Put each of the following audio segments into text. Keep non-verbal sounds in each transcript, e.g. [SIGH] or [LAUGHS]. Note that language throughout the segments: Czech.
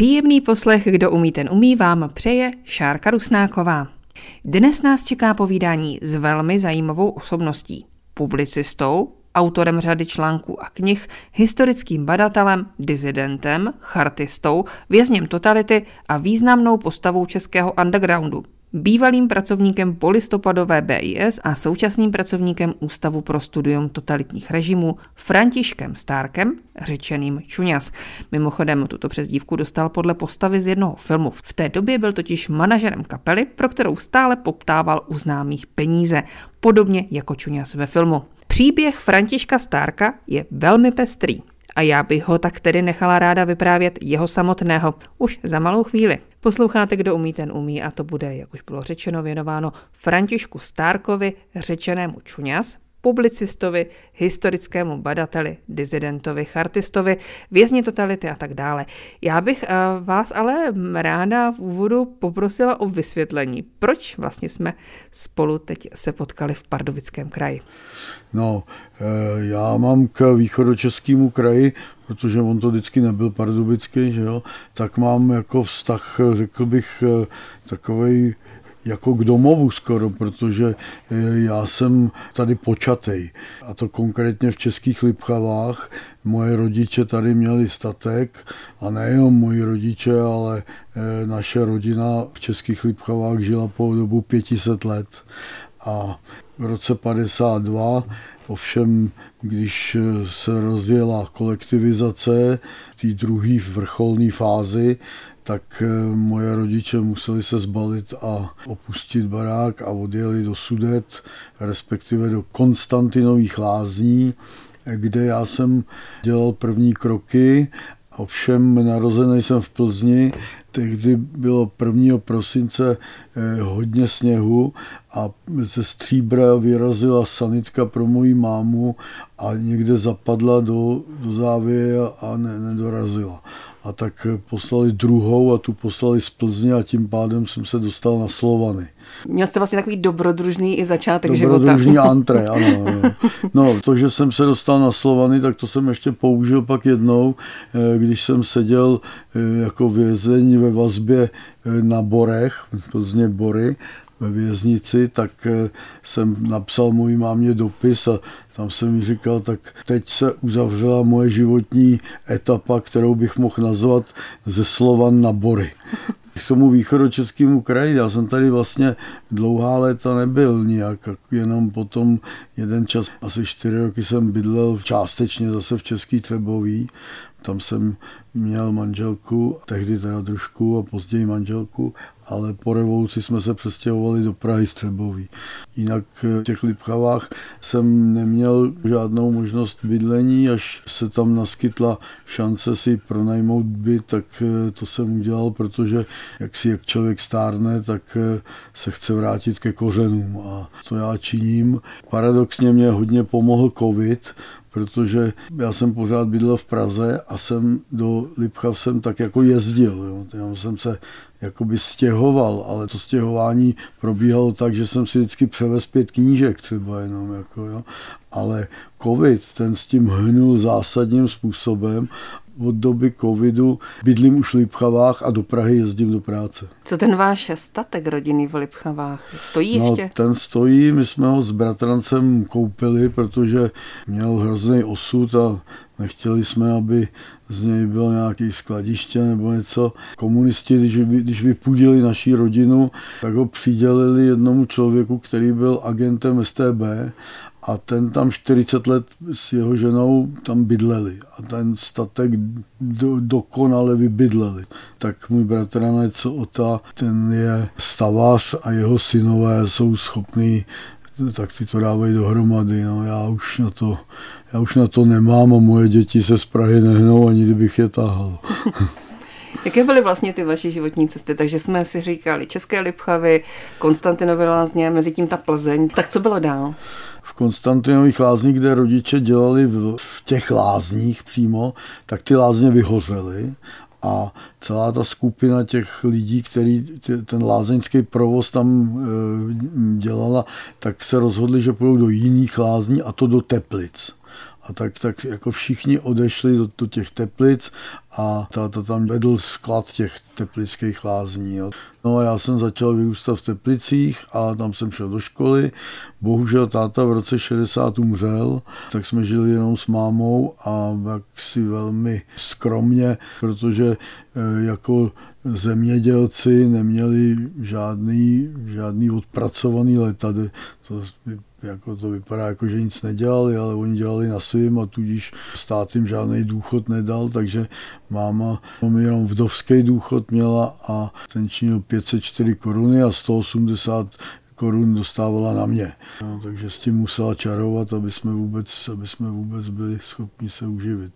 Příjemný poslech, kdo umí, ten umí, vám přeje Šárka Rusnáková. Dnes nás čeká povídání s velmi zajímavou osobností, publicistou, autorem řady článků a knih, historickým badatelem, dizidentem, chartistou, vězněm totality a významnou postavou českého undergroundu, bývalým pracovníkem polistopadové BIS a současným pracovníkem Ústavu pro studium totalitních režimů Františkem Stárkem, řečeným Čuňas. Mimochodem tuto přezdívku dostal podle postavy z jednoho filmu. V té době byl totiž manažerem kapely, pro kterou stále poptával u známých peníze, podobně jako Čuňas ve filmu. Příběh Františka Stárka je velmi pestrý a já bych ho tak tedy nechala ráda vyprávět jeho samotného už za malou chvíli. Posloucháte, kdo umí, ten umí a to bude, jak už bylo řečeno, věnováno Františku Stárkovi, řečenému Čuňas, publicistovi, historickému badateli, dizidentovi, chartistovi, vězni totality a tak dále. Já bych uh, vás ale ráda v úvodu poprosila o vysvětlení, proč vlastně jsme spolu teď se potkali v Pardubickém kraji. No, eh, já mám k východočeskému kraji, protože on to vždycky nebyl pardubický, že jo, tak mám jako vztah, řekl bych, eh, takovej jako k domovu skoro, protože eh, já jsem tady počatej. A to konkrétně v Českých Lipchavách. Moje rodiče tady měli statek a nejenom moji rodiče, ale naše rodina v Českých Lipchavách žila po dobu 500 let. A v roce 52. Ovšem, když se rozjela kolektivizace té druhé vrcholné fázi, tak eh, moje rodiče museli se zbalit a opustit barák a odjeli do Sudet, respektive do Konstantinových lázní, kde já jsem dělal první kroky Ovšem narozený jsem v Plzni, tehdy bylo 1. prosince eh, hodně sněhu a ze stříbra vyrazila sanitka pro moji mámu a někde zapadla do, do závěje a ne, nedorazila a tak poslali druhou a tu poslali z Plzně a tím pádem jsem se dostal na Slovany. Měl jste vlastně takový dobrodružný i začátek dobrodružný [LAUGHS] života. antre, ano, ano. No, to, že jsem se dostal na Slovany, tak to jsem ještě použil pak jednou, eh, když jsem seděl eh, jako vězeň ve vazbě eh, na Borech, Plzně Bory, ve věznici, tak jsem napsal mojí mámě dopis a tam jsem mi říkal, tak teď se uzavřela moje životní etapa, kterou bych mohl nazvat ze Slovan na Bory. [LAUGHS] K tomu východočeskému kraji, já jsem tady vlastně dlouhá léta nebyl nijak, jenom potom jeden čas, asi čtyři roky jsem bydlel částečně zase v Český Třebový, tam jsem měl manželku, tehdy teda družku a později manželku ale po revoluci jsme se přestěhovali do Prahy Střebový. Jinak v těch Lipchavách jsem neměl žádnou možnost bydlení, až se tam naskytla šance si pronajmout byt, tak eh, to jsem udělal, protože jak si jak člověk stárne, tak eh, se chce vrátit ke kořenům a to já činím. Paradoxně mě hodně pomohl covid, protože já jsem pořád bydlel v Praze a jsem do Lipchav jsem tak jako jezdil. Jo. Já jsem se jakoby stěhoval, ale to stěhování probíhalo tak, že jsem si vždycky převez pět knížek třeba jenom, jako, jo. ale covid, ten s tím hnul zásadním způsobem od doby covidu bydlím už v Lipchavách a do Prahy jezdím do práce. Co ten váš statek rodinný v Lipchavách? Stojí no, ještě? ten stojí, my jsme ho s bratrancem koupili, protože měl hrozný osud a nechtěli jsme, aby z něj bylo nějaký skladiště nebo něco. Komunisti, když, když vypudili naší rodinu, tak ho přidělili jednomu člověku, který byl agentem STB a ten tam 40 let s jeho ženou tam bydleli a ten statek do, dokonale vybydleli. Tak můj bratranec Ota, ten je stavář a jeho synové jsou schopní tak ty to dávají dohromady. No. Já, už na to, já už na to nemám a moje děti se z Prahy nehnou, ani kdybych je tahal. [LAUGHS] Jaké byly vlastně ty vaše životní cesty? Takže jsme si říkali České Lipchavy, Konstantinovy lázně, mezi tím ta Plzeň. Tak co bylo dál? v Konstantinových lázních, kde rodiče dělali v, v těch lázních přímo, tak ty lázně vyhořely a celá ta skupina těch lidí, který ten lázeňský provoz tam e, dělala, tak se rozhodli, že půjdou do jiných lázní a to do Teplic. A tak, tak jako všichni odešli do, do těch teplic a táta tam vedl sklad těch teplických lázní. Jo. No a já jsem začal vyrůstat v Teplicích a tam jsem šel do školy. Bohužel táta v roce 60 umřel, tak jsme žili jenom s mámou a si velmi skromně, protože eh, jako zemědělci neměli žádný, žádný odpracovaný leta. To, jako to vypadá jako, že nic nedělali, ale oni dělali na svým a tudíž stát jim žádný důchod nedal, takže máma jenom vdovský důchod měla a ten činil 504 koruny a 180 korun dostávala na mě. No, takže s tím musela čarovat, aby jsme vůbec, aby jsme vůbec byli schopni se uživit.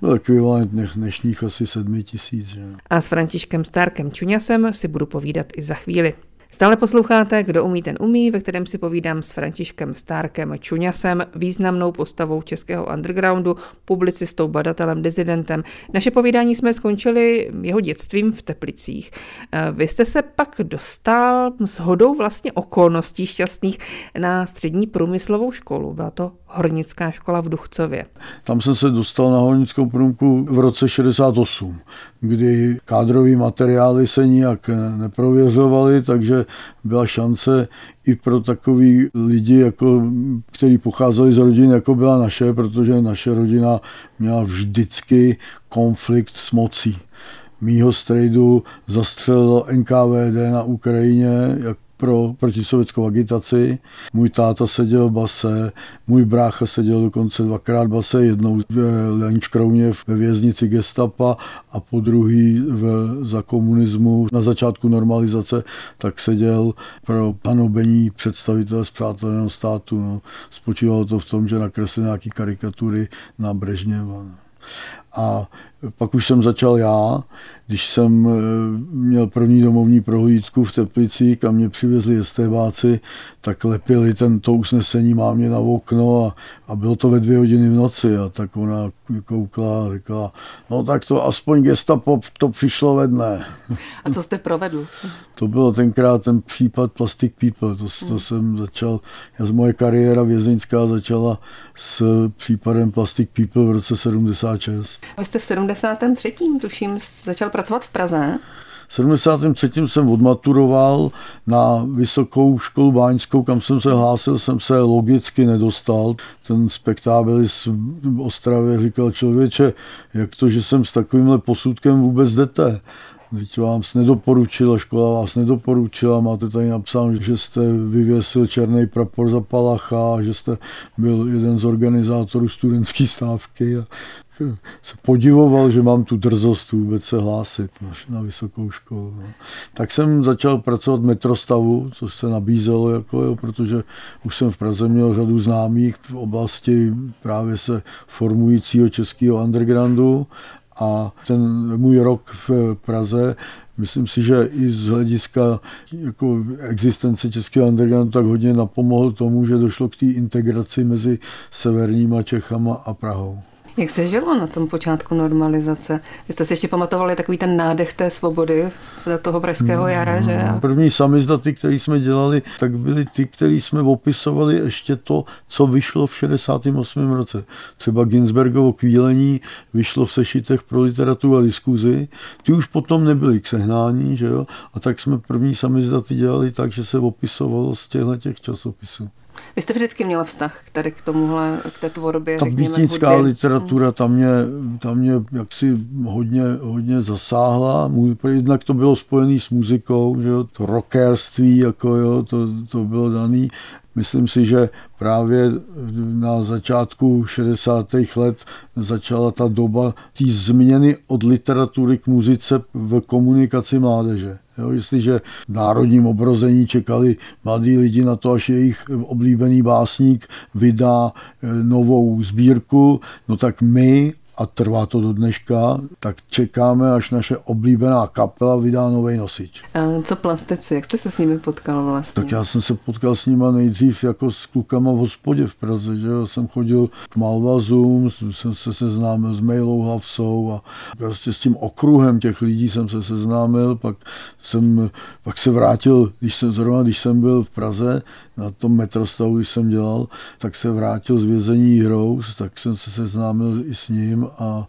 Byl ekvivalent dnešních asi sedmi tisíc. Že? A s Františkem Stárkem Čuňasem si budu povídat i za chvíli. Stále posloucháte Kdo umí, ten umí, ve kterém si povídám s Františkem Stárkem Čuňasem, významnou postavou českého undergroundu, publicistou, badatelem, dizidentem. Naše povídání jsme skončili jeho dětstvím v Teplicích. Eh, vy jste se pak dostal s hodou vlastně okolností šťastných na střední průmyslovou školu. Byla to hornická škola v Duchcově. Tam jsem se dostal na hornickou průmku v roce 68, kdy kádrový materiály se nijak neprověřovaly, takže byla šance i pro takový lidi, jako, kteří pocházeli z rodin, jako byla naše, protože naše rodina měla vždycky konflikt s mocí. Mýho strejdu zastřelil NKVD na Ukrajině, jak pro protisovětskou agitaci. Můj táta seděl v base, můj brácha seděl dokonce dvakrát v base, jednou v Lenčkrouně ve věznici gestapa a po druhý v, za komunismu na začátku normalizace, tak seděl pro panobení představitel z přátelného státu. No. Spočívalo to v tom, že nakreslil nějaký karikatury na Brežněva. No. A pak už jsem začal já, když jsem eh, měl první domovní prohlídku v Teplici, kam mě přivezli estébáci, tak lepili tento usnesení mámě na okno a, a bylo to ve dvě hodiny v noci a tak ona koukla a říkala, no tak to aspoň gestapo to přišlo ve dne. A co jste provedl? [LAUGHS] To bylo tenkrát ten případ Plastic People, to, to hmm. jsem začal, já, moje kariéra vězeňská začala s případem Plastic People v roce 76. Vy jste v 73. tuším začal pracovat v Praze. V 73. jsem odmaturoval na vysokou školu báňskou, kam jsem se hlásil, jsem se logicky nedostal. Ten spektábelis v Ostravě říkal člověče, jak to, že jsem s takovýmhle posudkem vůbec jdete. Teď vám nedoporučila, škola vás nedoporučila, máte tady napsáno, že jste vyvěsil černý prapor za Palacha, že jste byl jeden z organizátorů studentské stávky a se podivoval, že mám tu drzost vůbec se hlásit na, na vysokou školu. No. Tak jsem začal pracovat v metrostavu, což se nabízelo, jako, jo, protože už jsem v Praze měl řadu známých v oblasti právě se formujícího českého undergroundu a ten můj rok v Praze Myslím si, že i z hlediska jako existence českého undergroundu tak hodně napomohl tomu, že došlo k té integraci mezi severníma Čechama a Prahou. Jak se žilo na tom počátku normalizace? Vy jste si ještě pamatovali takový ten nádech té svobody do toho pražského jara, že? Mm, první samizdaty, které jsme dělali, tak byly ty, které jsme opisovali ještě to, co vyšlo v 68. roce. Třeba Ginsbergovo kvílení vyšlo v sešitech pro literaturu a diskuzi. Ty už potom nebyly k sehnání, že jo? A tak jsme první samizdaty dělali tak, že se opisovalo z těchto těch časopisů. Vy jste vždycky měla vztah tady k tomuhle, k té tvorbě, Ta řekněme, literatura tam mě, tam mě jaksi hodně, hodně zasáhla. Jednak to bylo spojené s muzikou, že jo, to rockerství, jako jo, to, to bylo daný. Myslím si, že právě na začátku 60. let začala ta doba té změny od literatury k muzice v komunikaci mládeže. Jo, jestliže v národním obrození čekali mladí lidi na to, až jejich oblíbený básník vydá eh, novou sbírku, no tak my a trvá to do dneška, tak čekáme, až naše oblíbená kapela vydá nový nosič. A co plastici, jak jste se s nimi potkal vlastně? Tak já jsem se potkal s nimi nejdřív jako s klukama v hospodě v Praze, že jo? jsem chodil k Malvazům, jsem se seznámil s Mailou Havsou a prostě s tím okruhem těch lidí jsem se seznámil, pak jsem, pak se vrátil, když jsem, zrovna když jsem byl v Praze, na tom metrostavu, když jsem dělal, tak se vrátil z vězení Heroes, tak jsem se seznámil i s ním a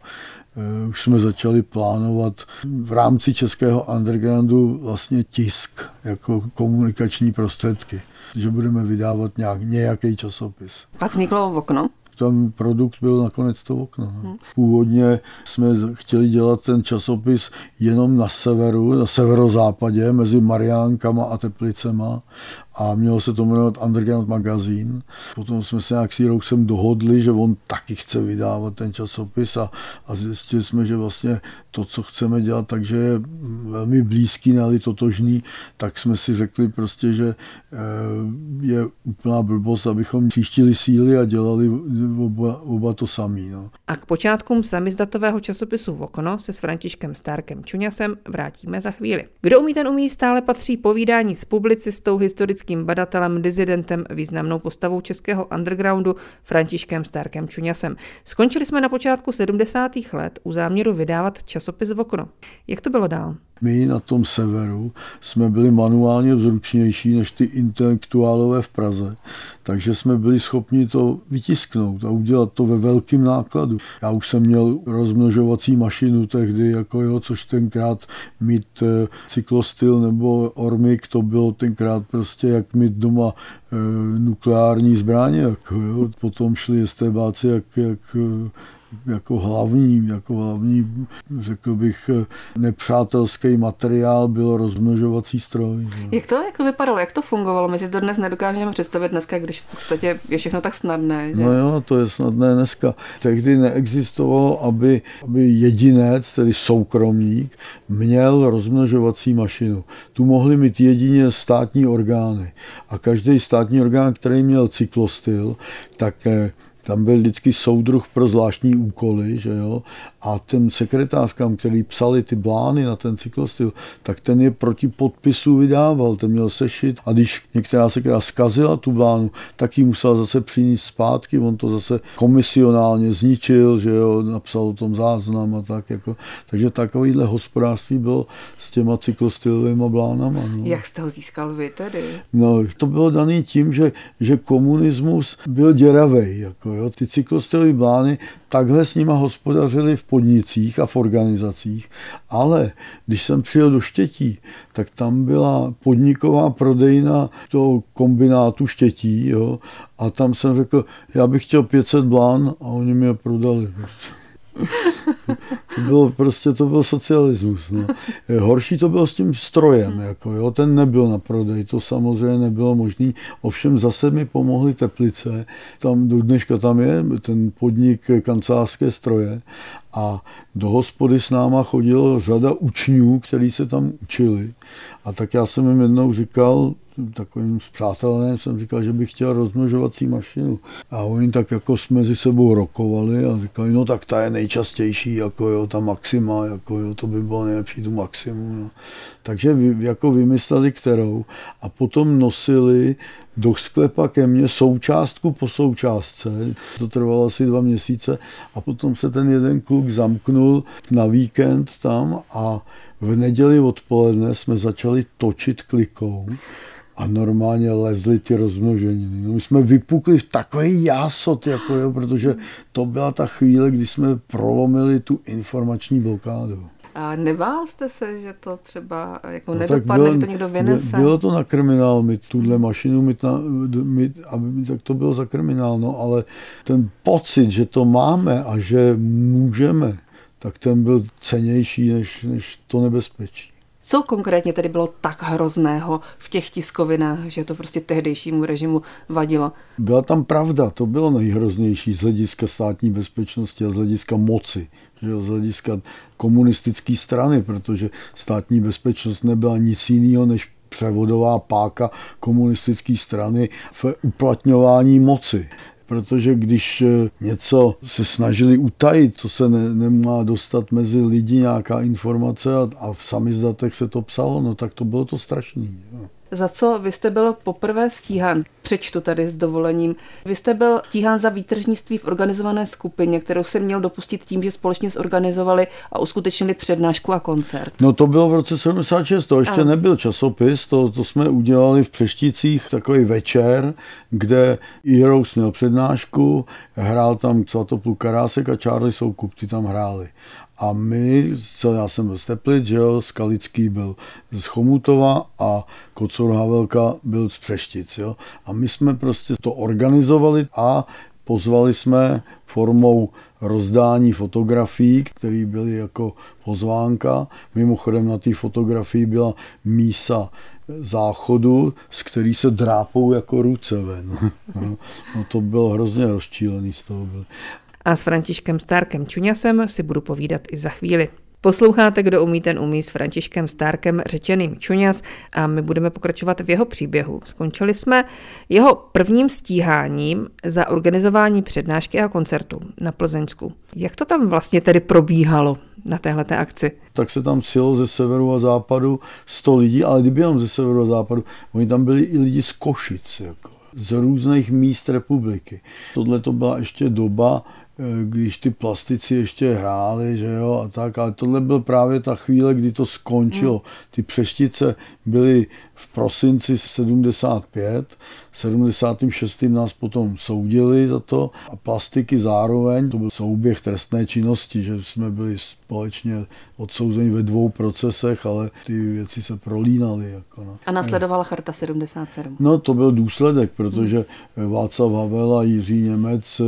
e, už jsme začali plánovat v rámci českého undergroundu vlastně tisk jako komunikační prostředky, že budeme vydávat nějak, nějaký časopis. Pak vzniklo okno? ten produkt byl nakonec to okno. No. Hmm. Původně jsme chtěli dělat ten časopis jenom na severu, na severozápadě, mezi Mariánkama a Teplicema a mělo se to jmenovat Underground Magazine. Potom jsme se nějak s Jirouksem dohodli, že on taky chce vydávat ten časopis a, a zjistili jsme, že vlastně to, co chceme dělat, takže je velmi blízký, ne totožný, tak jsme si řekli prostě, že eh, je úplná blbost, abychom příštili síly a dělali oba, oba to samý. No. A k počátkům samizdatového časopisu v okno se s Františkem Stárkem Čuňasem vrátíme za chvíli. Kdo umí, ten umí stále patří povídání s publicistou, historickým badatelem, dizidentem, významnou postavou českého undergroundu Františkem Stárkem Čuňasem. Skončili jsme na počátku 70. let u záměru vydávat časopis v okno. Jak to bylo dál? My na tom severu jsme byli manuálně vzručnější než ty intelektuálové v Praze, takže jsme byli schopni to vytisknout a udělat to ve velkém nákladu. Já už jsem měl rozmnožovací mašinu tehdy, jako jo, což tenkrát mít e, cyklostyl nebo ormik, to bylo tenkrát prostě jak mít doma e, nukleární zbraně. Jako, jo. Potom šli estébáci jak, jak e, jako hlavní, jako hlavní, řekl bych, nepřátelský materiál byl rozmnožovací stroj. Jak to, jak to vypadalo, jak to fungovalo? My si to dnes nedokážeme představit dneska, když v podstatě je všechno tak snadné. Že? No jo, to je snadné dneska. Tehdy neexistovalo, aby, aby jedinec, tedy soukromník, měl rozmnožovací mašinu. Tu mohli mít jedině státní orgány. A každý státní orgán, který měl cyklostyl, tak eh, tam byl vždycky soudruh pro zvláštní úkoly, že jo, a ten sekretářkám, který psali ty blány na ten cyklostyl, tak ten je proti podpisu vydával, ten měl sešit a když některá sekretář zkazila tu blánu, tak ji musel zase přinést zpátky, on to zase komisionálně zničil, že jo, napsal o tom záznam a tak jako. Takže takovýhle hospodářství bylo s těma cyklostylovými blánama. No. Jak jste ho získal vy tedy? No, to bylo daný tím, že, že komunismus byl děravej, jako jo. Ty cyklostylové blány takhle s nima hospodařili v podnicích a v organizacích, ale když jsem přijel do Štětí, tak tam byla podniková prodejna toho kombinátu Štětí jo, a tam jsem řekl, já bych chtěl 500 blán a oni mi je prodali. [LAUGHS] to bylo prostě, to byl socialismus. No. [LAUGHS] Horší to bylo s tím strojem, jako, jo, ten nebyl na prodej, to samozřejmě nebylo možné. Ovšem zase mi pomohly Teplice, tam do dneška tam je ten podnik kancelářské stroje a do hospody s náma chodilo řada učňů, kteří se tam učili. A tak já jsem jim jednou říkal, takovým zpřátelenem jsem říkal, že bych chtěl rozmnožovací mašinu. A oni tak jako mezi sebou rokovali a říkali, no tak ta je nejčastější, jako jo, ta Maxima, jako jo, to by bylo nejlepší tu Maximu. No. Takže jako vymysleli kterou a potom nosili do sklepa ke mně součástku po součástce. To trvalo asi dva měsíce a potom se ten jeden kluk zamknul na víkend tam a v neděli odpoledne jsme začali točit klikou a normálně lezly ty rozmnoženiny. No my jsme vypukli v takový jásot, jako jo, protože to byla ta chvíle, kdy jsme prolomili tu informační blokádu. A nebál jste se, že to třeba jako no nedopadne, bylo, že to někdo vynese? Bylo to na kriminál, mít tuhle mašinu, mít na, mít, aby, tak to bylo za kriminál, no, ale ten pocit, že to máme a že můžeme, tak ten byl cenější než, než to nebezpečí. Co konkrétně tedy bylo tak hrozného v těch tiskovinách, že to prostě tehdejšímu režimu vadilo? Byla tam pravda, to bylo nejhroznější z hlediska státní bezpečnosti a z hlediska moci, že z hlediska komunistické strany, protože státní bezpečnost nebyla nic jiného než převodová páka komunistické strany v uplatňování moci protože když eh, něco se snažili utajit, co se ne, nemá dostat mezi lidi, nějaká informace a, a v samizdatech se to psalo, no tak to bylo to strašný. Za co vy jste byl poprvé stíhán. Přečtu tady s dovolením. Vy jste byl stíhán za výtržnictví v organizované skupině, kterou se měl dopustit tím, že společně zorganizovali a uskutečnili přednášku a koncert. No to bylo v roce 76, to ještě a... nebyl časopis, to, to jsme udělali v Přeštících takový večer, kde Heroes měl přednášku, hrál tam Svatopluk Karásek a Charlie Soukup, ty tam hráli. A my, co já jsem byl z Teplic, že jo, Skalický byl z Chomutova a Kocor Havelka byl z Přeštic. Jo. A my jsme prostě to organizovali a pozvali jsme formou rozdání fotografií, které byly jako pozvánka. Mimochodem na té fotografii byla mísa záchodu, z který se drápou jako ruce ven. [LAUGHS] No, to bylo hrozně rozčílený z toho. Byl. A s Františkem Stárkem Čuňasem si budu povídat i za chvíli. Posloucháte, kdo umí, ten umí s Františkem Stárkem řečeným Čuňas a my budeme pokračovat v jeho příběhu. Skončili jsme jeho prvním stíháním za organizování přednášky a koncertu na Plzeňsku. Jak to tam vlastně tedy probíhalo na téhle akci? Tak se tam sjelo ze severu a západu 100 lidí, ale kdyby jenom ze severu a západu, oni tam byli i lidi z Košic, jako, z různých míst republiky. Tohle to byla ještě doba, když ty plastici ještě hráli, že jo, a tak, ale tohle byl právě ta chvíle, kdy to skončilo. Hmm. Ty přeštice byly v prosinci 75, 76. nás potom soudili za to a plastiky zároveň, to byl souběh trestné činnosti, že jsme byli společně odsouzeni ve dvou procesech, ale ty věci se prolínaly. Jako no. A nasledovala Charta 77? No to byl důsledek, protože Václav Havel a Jiří Němec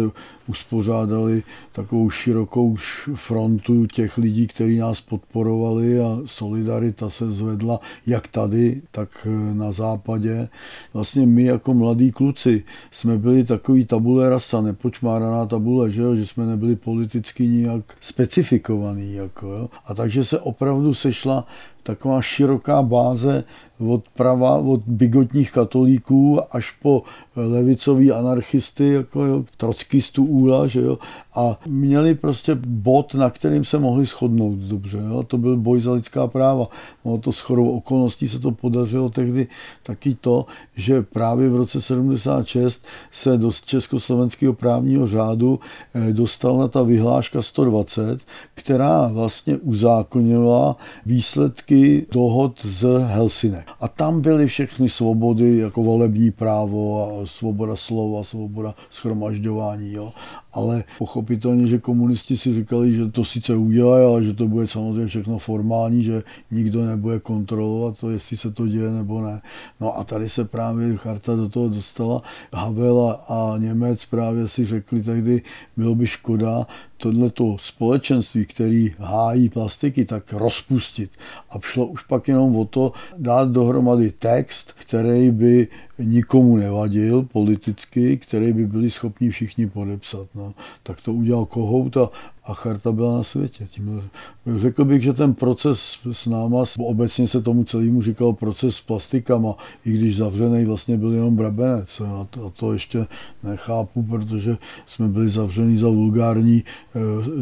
uspořádali takovou širokou frontu těch lidí, kteří nás podporovali a solidarita se zvedla jak tady, tak na západě. Vlastně my jako mladí kluci jsme byli takový tabule rasa, nepočmáraná tabule, že, jo? že jsme nebyli politicky nijak specifikovaný. Jako, jo? A takže se opravdu sešla taková široká báze od prava, od bigotních katolíků až po levicový anarchisty, jako jo, trockistů úla, že jo, a měli prostě bod, na kterým se mohli shodnout dobře, jo, to byl boj za lidská práva. No to shodou okolností se to podařilo tehdy taky to, že právě v roce 76 se do československého právního řádu eh, dostala ta vyhláška 120, která vlastně uzákonila výsledky dohod z Helsinek. A tam byly všechny svobody, jako volební právo a svoboda slova, svoboda schromažďování. Jo ale pochopitelně, že komunisti si říkali, že to sice udělají, ale že to bude samozřejmě všechno formální, že nikdo nebude kontrolovat to, jestli se to děje nebo ne. No a tady se právě charta do toho dostala. Havel a Němec právě si řekli tehdy, bylo by škoda tohleto společenství, který hájí plastiky, tak rozpustit. A šlo už pak jenom o to dát dohromady text, který by nikomu nevadil politicky, který by byli schopni všichni podepsat. No. Tak to udělal Kohout a, a charta byla na světě. Tím, řekl bych, že ten proces s náma, obecně se tomu celému říkal proces s plastikama, i když zavřený vlastně byl jenom brabenec. A to, a to ještě nechápu, protože jsme byli zavření za vulgární, eh,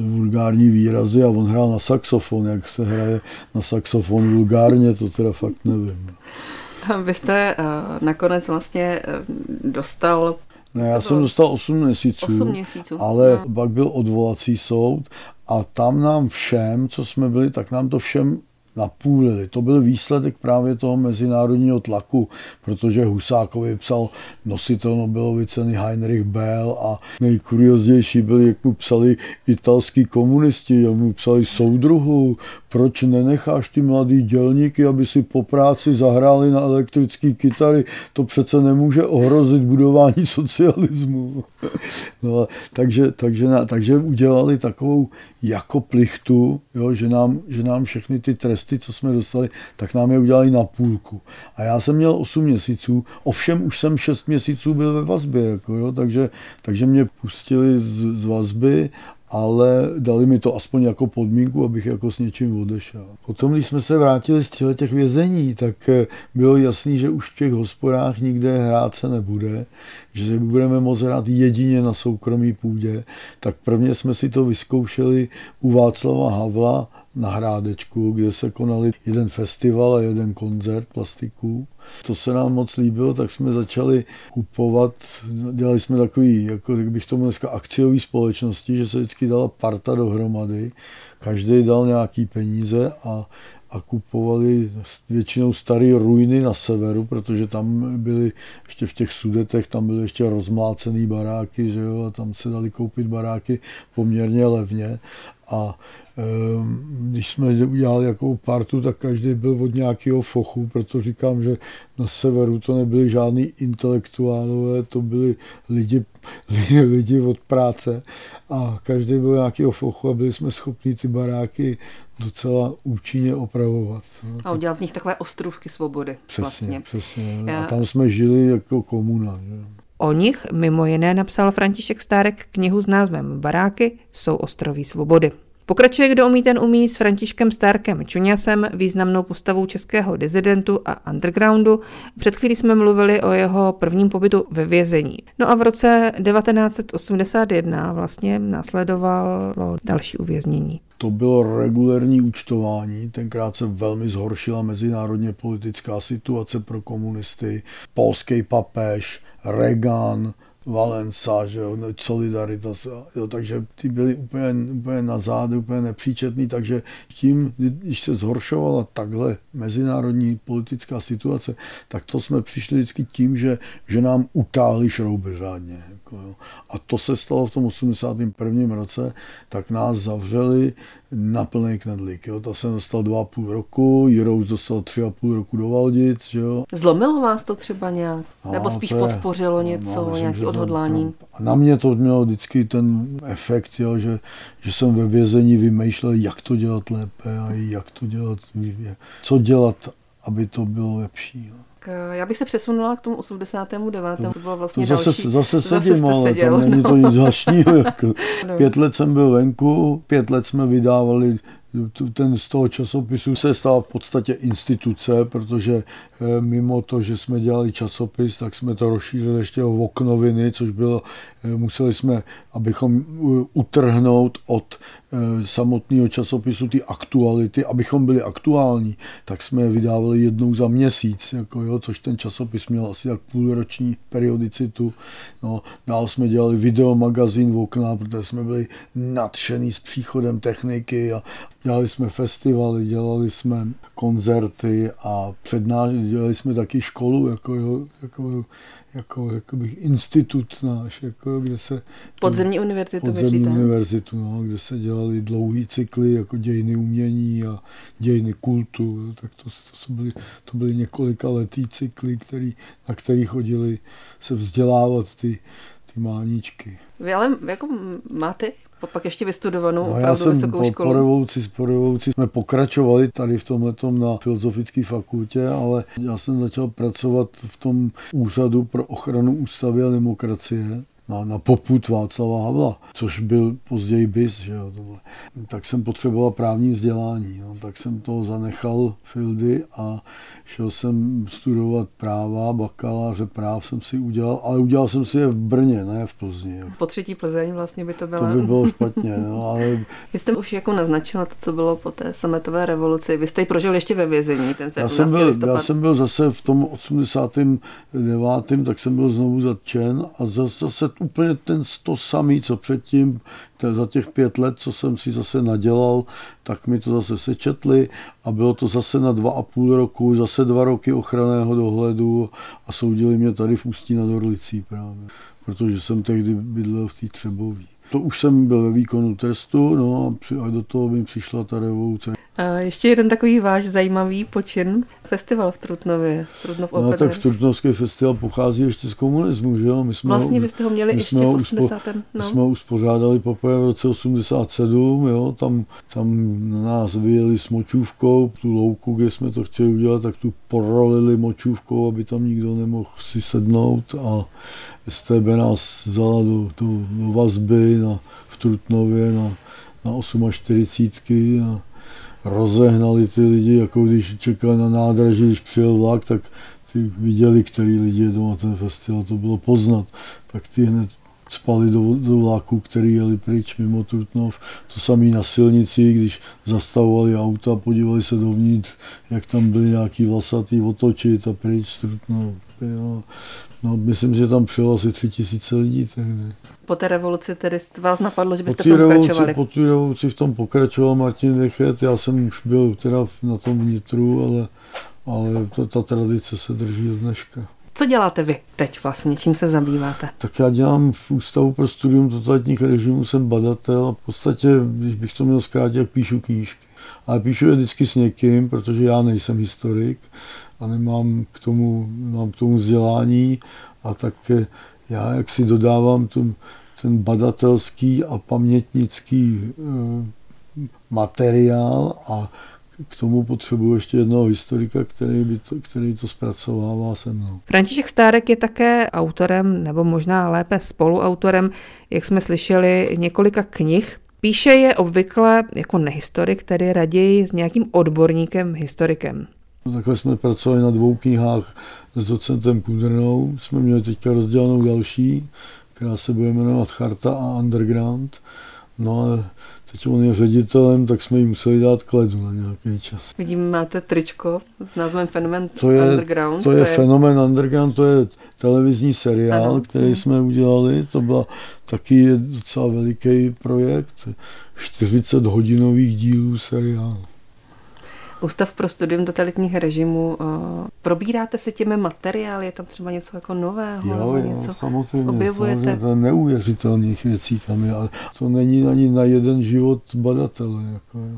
vulgární výrazy a on hrál na saxofon. Jak se hraje na saxofon vulgárně, to teda fakt nevím. [LAUGHS] Vy jste uh, nakonec vlastně uh, dostal ne, já jsem dostal 8 měsíců, 8 měsíců. ale no. pak byl odvolací soud a tam nám všem, co jsme byli, tak nám to všem napůlili. To byl výsledek právě toho mezinárodního tlaku, protože Husákovi psal nositel Nobelovy ceny Heinrich Bell a nejkurioznější byl, jak mu psali italský komunisti, jak mu psali soudruhu, proč nenecháš ty mladý dělníky, aby si po práci zahráli na elektrické kytary, to přece nemůže ohrozit budování [LAUGHS] socialismu. No, takže, takže, takže udělali takovou jako plichtu, jo, že, nám, že nám všechny ty tresty, co jsme dostali, tak nám je udělali na půlku. A já jsem měl 8 měsíců, ovšem už jsem 6 měsíců byl ve vazbě, jako, jo, takže, takže mě pustili z, z vazby ale dali mi to aspoň jako podmínku, abych jako s něčím odešel. Potom, když jsme se vrátili z těch vězení, tak eh, bylo jasný, že už v těch hospodách nikde hrát se nebude, že budeme moct hrát jedině na soukromý půdě. Tak prvně jsme si to vyzkoušeli u Václava Havla na Hrádečku, kde se konali jeden festival a jeden koncert plastiků. To se nám moc líbilo, tak jsme začali kupovat, dělali jsme takový, jako bych tomu dneska akciový společnosti, že se vždycky dala parta dohromady, každý dal nějaký peníze a a kupovali většinou staré ruiny na severu, protože tam byly ještě v těch sudetech, tam byly ještě rozmlácené baráky, že jo, a tam se dali koupit baráky poměrně levně a Ehm, když jsme udělali jako partu, tak každý byl od nějakého fochu, proto říkám, že na severu to nebyli žádní intelektuálové, to byli lidi, [LAUGHS] lidi od práce a každý byl nějakého fochu a byli jsme schopni ty baráky docela účinně opravovat. A udělat z nich takové ostrůvky svobody. Přesně, vlastně. přesně. A tam jsme žili jako komuna. Že? O nich mimo jiné napsal František Stárek knihu s názvem Baráky jsou ostroví svobody. Pokračuje Kdo umí, ten umí s Františkem Stárkem Čuňasem, významnou postavou českého dizidentu a undergroundu. Před chvílí jsme mluvili o jeho prvním pobytu ve vězení. No a v roce 1981 vlastně následovalo další uvěznění. To bylo regulérní účtování, tenkrát se velmi zhoršila mezinárodně politická situace pro komunisty, polský papež, Reagan, Valenca, že jo, Solidarita, jo, takže ty byly úplně, úplně na zádu, úplně nepříčetný, takže tím, když se zhoršovala takhle mezinárodní politická situace, tak to jsme přišli vždycky tím, že, že nám utáhli šrouby řádně. Jako, jo. A to se stalo v tom 81. roce, tak nás zavřeli na plný knedlík. Jo. To jsem dostal dva a půl roku, Jirous dostal tři a půl roku do Valdic. Jo. Zlomilo vás to třeba nějak? No, Nebo spíš je, podpořilo něco, no, nějaký odhodlání? To, na mě to mělo vždycky ten efekt, jo, že, že jsem ve vězení vymýšlel, jak to dělat lépe a jak to dělat, co dělat, aby to bylo lepší. Jo. Eh, já bych se přesunula k tomu 89. To, to bylo vlastně to zase, další. Zase sedím, zase ale seděl, tam není no. to nic zvláštního. Jako. [LAUGHS] No. Pět let jsem byl venku, pět let jsme vydávali ten z toho časopisu se stal v podstatě instituce, protože eh, mimo to, že jsme dělali časopis, tak jsme to rozšířili ještě o oknoviny, což bylo, eh, museli jsme, abychom utrhnout od Eh, samotného časopisu ty aktuality, abychom byli aktuální, tak jsme je vydávali jednou za měsíc, jako jo, což ten časopis měl asi tak půlroční periodicitu. No, dál jsme dělali videomagazín v okna, protože jsme byli nadšený s příchodem techniky a dělali jsme festivaly, dělali jsme koncerty a přednáš, dělali jsme taky školu, jako, jo, jako jako jakoby institut náš, jako kde se... Podzemní univerzitu, podzemní myslíte? univerzitu, no, kde se dělali dlouhý cykly, jako dějiny umění a dějiny kultu, tak to, to, byly, to byly několika letý cykly, který, na kterých chodili se vzdělávat ty, ty máničky. Vy ale jako máte pak ještě vystudovanou no, já jsem vysokou po, školu. Po revoluci, po revoluci jsme pokračovali tady v tomhle na filozofické fakultě, ale já jsem začal pracovat v tom úřadu pro ochranu ústavy a demokracie na, na poput Václava Havla, což byl později BIS, že jo, tohle. tak jsem potřeboval právní vzdělání, no, tak jsem to zanechal Fildy a šel jsem studovat práva, bakaláře práv jsem si udělal, ale udělal jsem si je v Brně, ne v Plzni. Po třetí Plzeň vlastně by to bylo. To by bylo špatně, no, ale... [LAUGHS] Vy jste už jako naznačila to, co bylo po té sametové revoluci. Vy jste ji prožil ještě ve vězení, ten já jsem, byl, já jsem byl zase v tom 89. tak jsem byl znovu zatčen a zase, zase úplně ten, to samý, co předtím, za těch pět let, co jsem si zase nadělal, tak mi to zase sečetli a bylo to zase na dva a půl roku, zase dva roky ochranného dohledu a soudili mě tady v Ústí nad Orlicí právě, protože jsem tehdy bydlel v té Třebový. To už jsem byl ve výkonu trestu, no a do toho mi přišla ta revoluce. A ještě jeden takový váš zajímavý počin, festival v Trutnově. Trutnov no, tak Trutnovský festival pochází ještě z komunismu, že jo? My jsme vlastně ho, vy jste ho měli ještě v 80. Uspo, no. My jsme ho uspořádali poprvé v roce 87, jo? Tam, tam na nás vyjeli s močůvkou, tu louku, kde jsme to chtěli udělat, tak tu porolili močůvkou, aby tam nikdo nemohl si sednout a STB nás vzala do, do, do vazby na, v Trutnově na, na 48 a rozehnali ty lidi, jako když čekali na nádraží, když přijel vlak, tak ty viděli, který lidi jedou na ten festival, to bylo poznat. Tak ty hned spali do, do vlaku, který jeli pryč mimo Trutnov. To samé na silnici, když zastavovali auta, podívali se dovnitř, jak tam byly nějaký vlasatý otočit a pryč z Trutnov. Jo. No, myslím, že tam přijelo asi tři tisíce lidí tehdy. Po té revoluci tedy vás napadlo, že byste v tom pokračovali? Po té revoluci v tom pokračoval Martin Dechet, já jsem už byl teda na tom vnitru, ale, ale ta, ta tradice se drží od dneška. Co děláte vy teď vlastně? Čím se zabýváte? Tak já dělám v Ústavu pro studium totalitních režimů, jsem badatel a v podstatě, když bych to měl zkrátit, píšu knížky. Ale píšu je vždycky s někým, protože já nejsem historik a nemám k tomu, mám k tomu vzdělání a tak já jak si dodávám tu, ten badatelský a pamětnický e, materiál a k tomu potřebuji ještě jednoho historika, který, by to, který to zpracovává se mnou. František Stárek je také autorem, nebo možná lépe spoluautorem, jak jsme slyšeli, několika knih. Píše je obvykle jako nehistorik, tedy raději s nějakým odborníkem, historikem. No, takhle jsme pracovali na dvou knihách s docentem Kudrnou. Jsme měli teďka rozdělenou další, která se bude jmenovat Charta a Underground. No a teď on je ředitelem, tak jsme jí museli dát kledu na nějaký čas. Vidím, máte tričko s názvem Fenomen to je, Underground. To je, to je Fenomen Underground, to je televizní seriál, ano. který hmm. jsme udělali. To byl taky docela veliký projekt, 40 hodinových dílů seriálu. Ústav pro studium totalitních režimů. Eh, probíráte si těmi materiály? Je tam třeba něco jako nového? Jo, jo něco samozřejmě. Objevujete? Samozřejmě, to neuvěřitelných věcí tam je, ale to není ani na jeden život badatele. Jako, jo.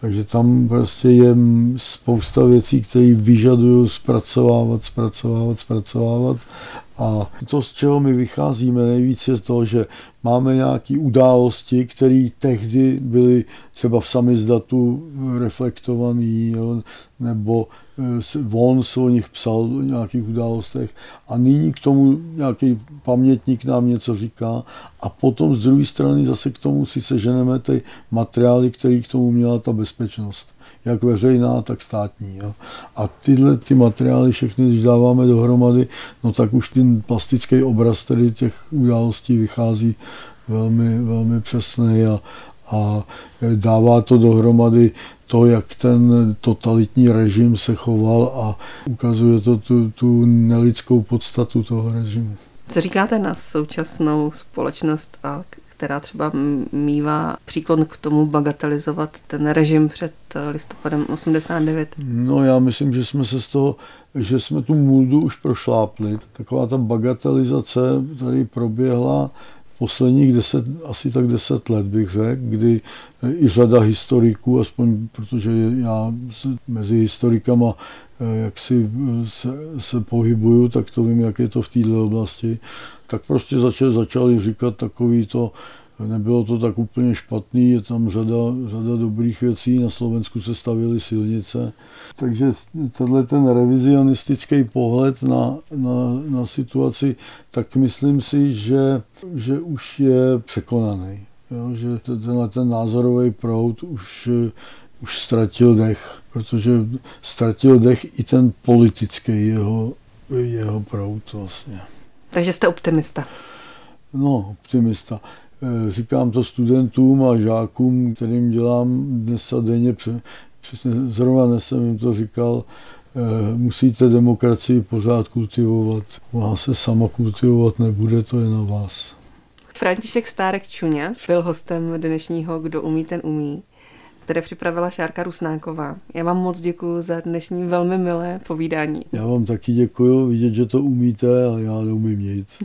Takže tam prostě je spousta věcí, které vyžadují zpracovávat, zpracovávat, zpracovávat. A to, z čeho my vycházíme nejvíc, je to, že máme nějaké události, které tehdy byly třeba v samizdatu reflektované, nebo on se o nich psal o nějakých událostech a nyní k tomu nějaký pamětník nám něco říká a potom z druhé strany zase k tomu si seženeme ty materiály, které k tomu měla ta bezpečnost jak veřejná, tak státní. Jo. A tyhle ty materiály všechny, když dáváme dohromady, no tak už ten plastický obraz tedy těch událostí vychází velmi, velmi přesný a, a dává to dohromady to, jak ten totalitní režim se choval a ukazuje to tu, tu nelidskou podstatu toho režimu. Co říkáte na současnou společnost a která třeba mývá příklon k tomu bagatelizovat ten režim před eh, listopadem 89? No já myslím, že jsme se z toho, že jsme tu můdu už prošlápli. Taková ta bagatelizace tady proběhla posledních deset, asi tak deset let bych řekl, kdy eh, i řada historiků, aspoň protože já mezi historikama eh, jak si se, se pohybuju, tak to vím, jak je to v této oblasti, tak prostě začali, začali říkat takový to, nebylo to tak úplně špatný, je tam řada, řada dobrých věcí, na Slovensku se stavěly silnice, takže tenhle ten revizionistický pohled na, na, na situaci, tak myslím si, že, že už je překonaný. Jo, že tenhle ten názorový proud už, už ztratil dech, protože ztratil dech i ten politický jeho, jeho proud vlastně. Takže jste optimista. No, optimista. E, říkám to studentům a žákům, kterým dělám dnes a denně, přesně zrovna dnes jsem jim to říkal, e, musíte demokracii pořád kultivovat. Ona se sama kultivovat nebude, to je na vás. František Stárek Čuňas byl hostem dnešního Kdo umí, ten umí které připravila Šárka Rusnáková. Já vám moc děkuji za dnešní velmi milé povídání. Já vám taky děkuji, vidět, že to umíte a já neumím nic.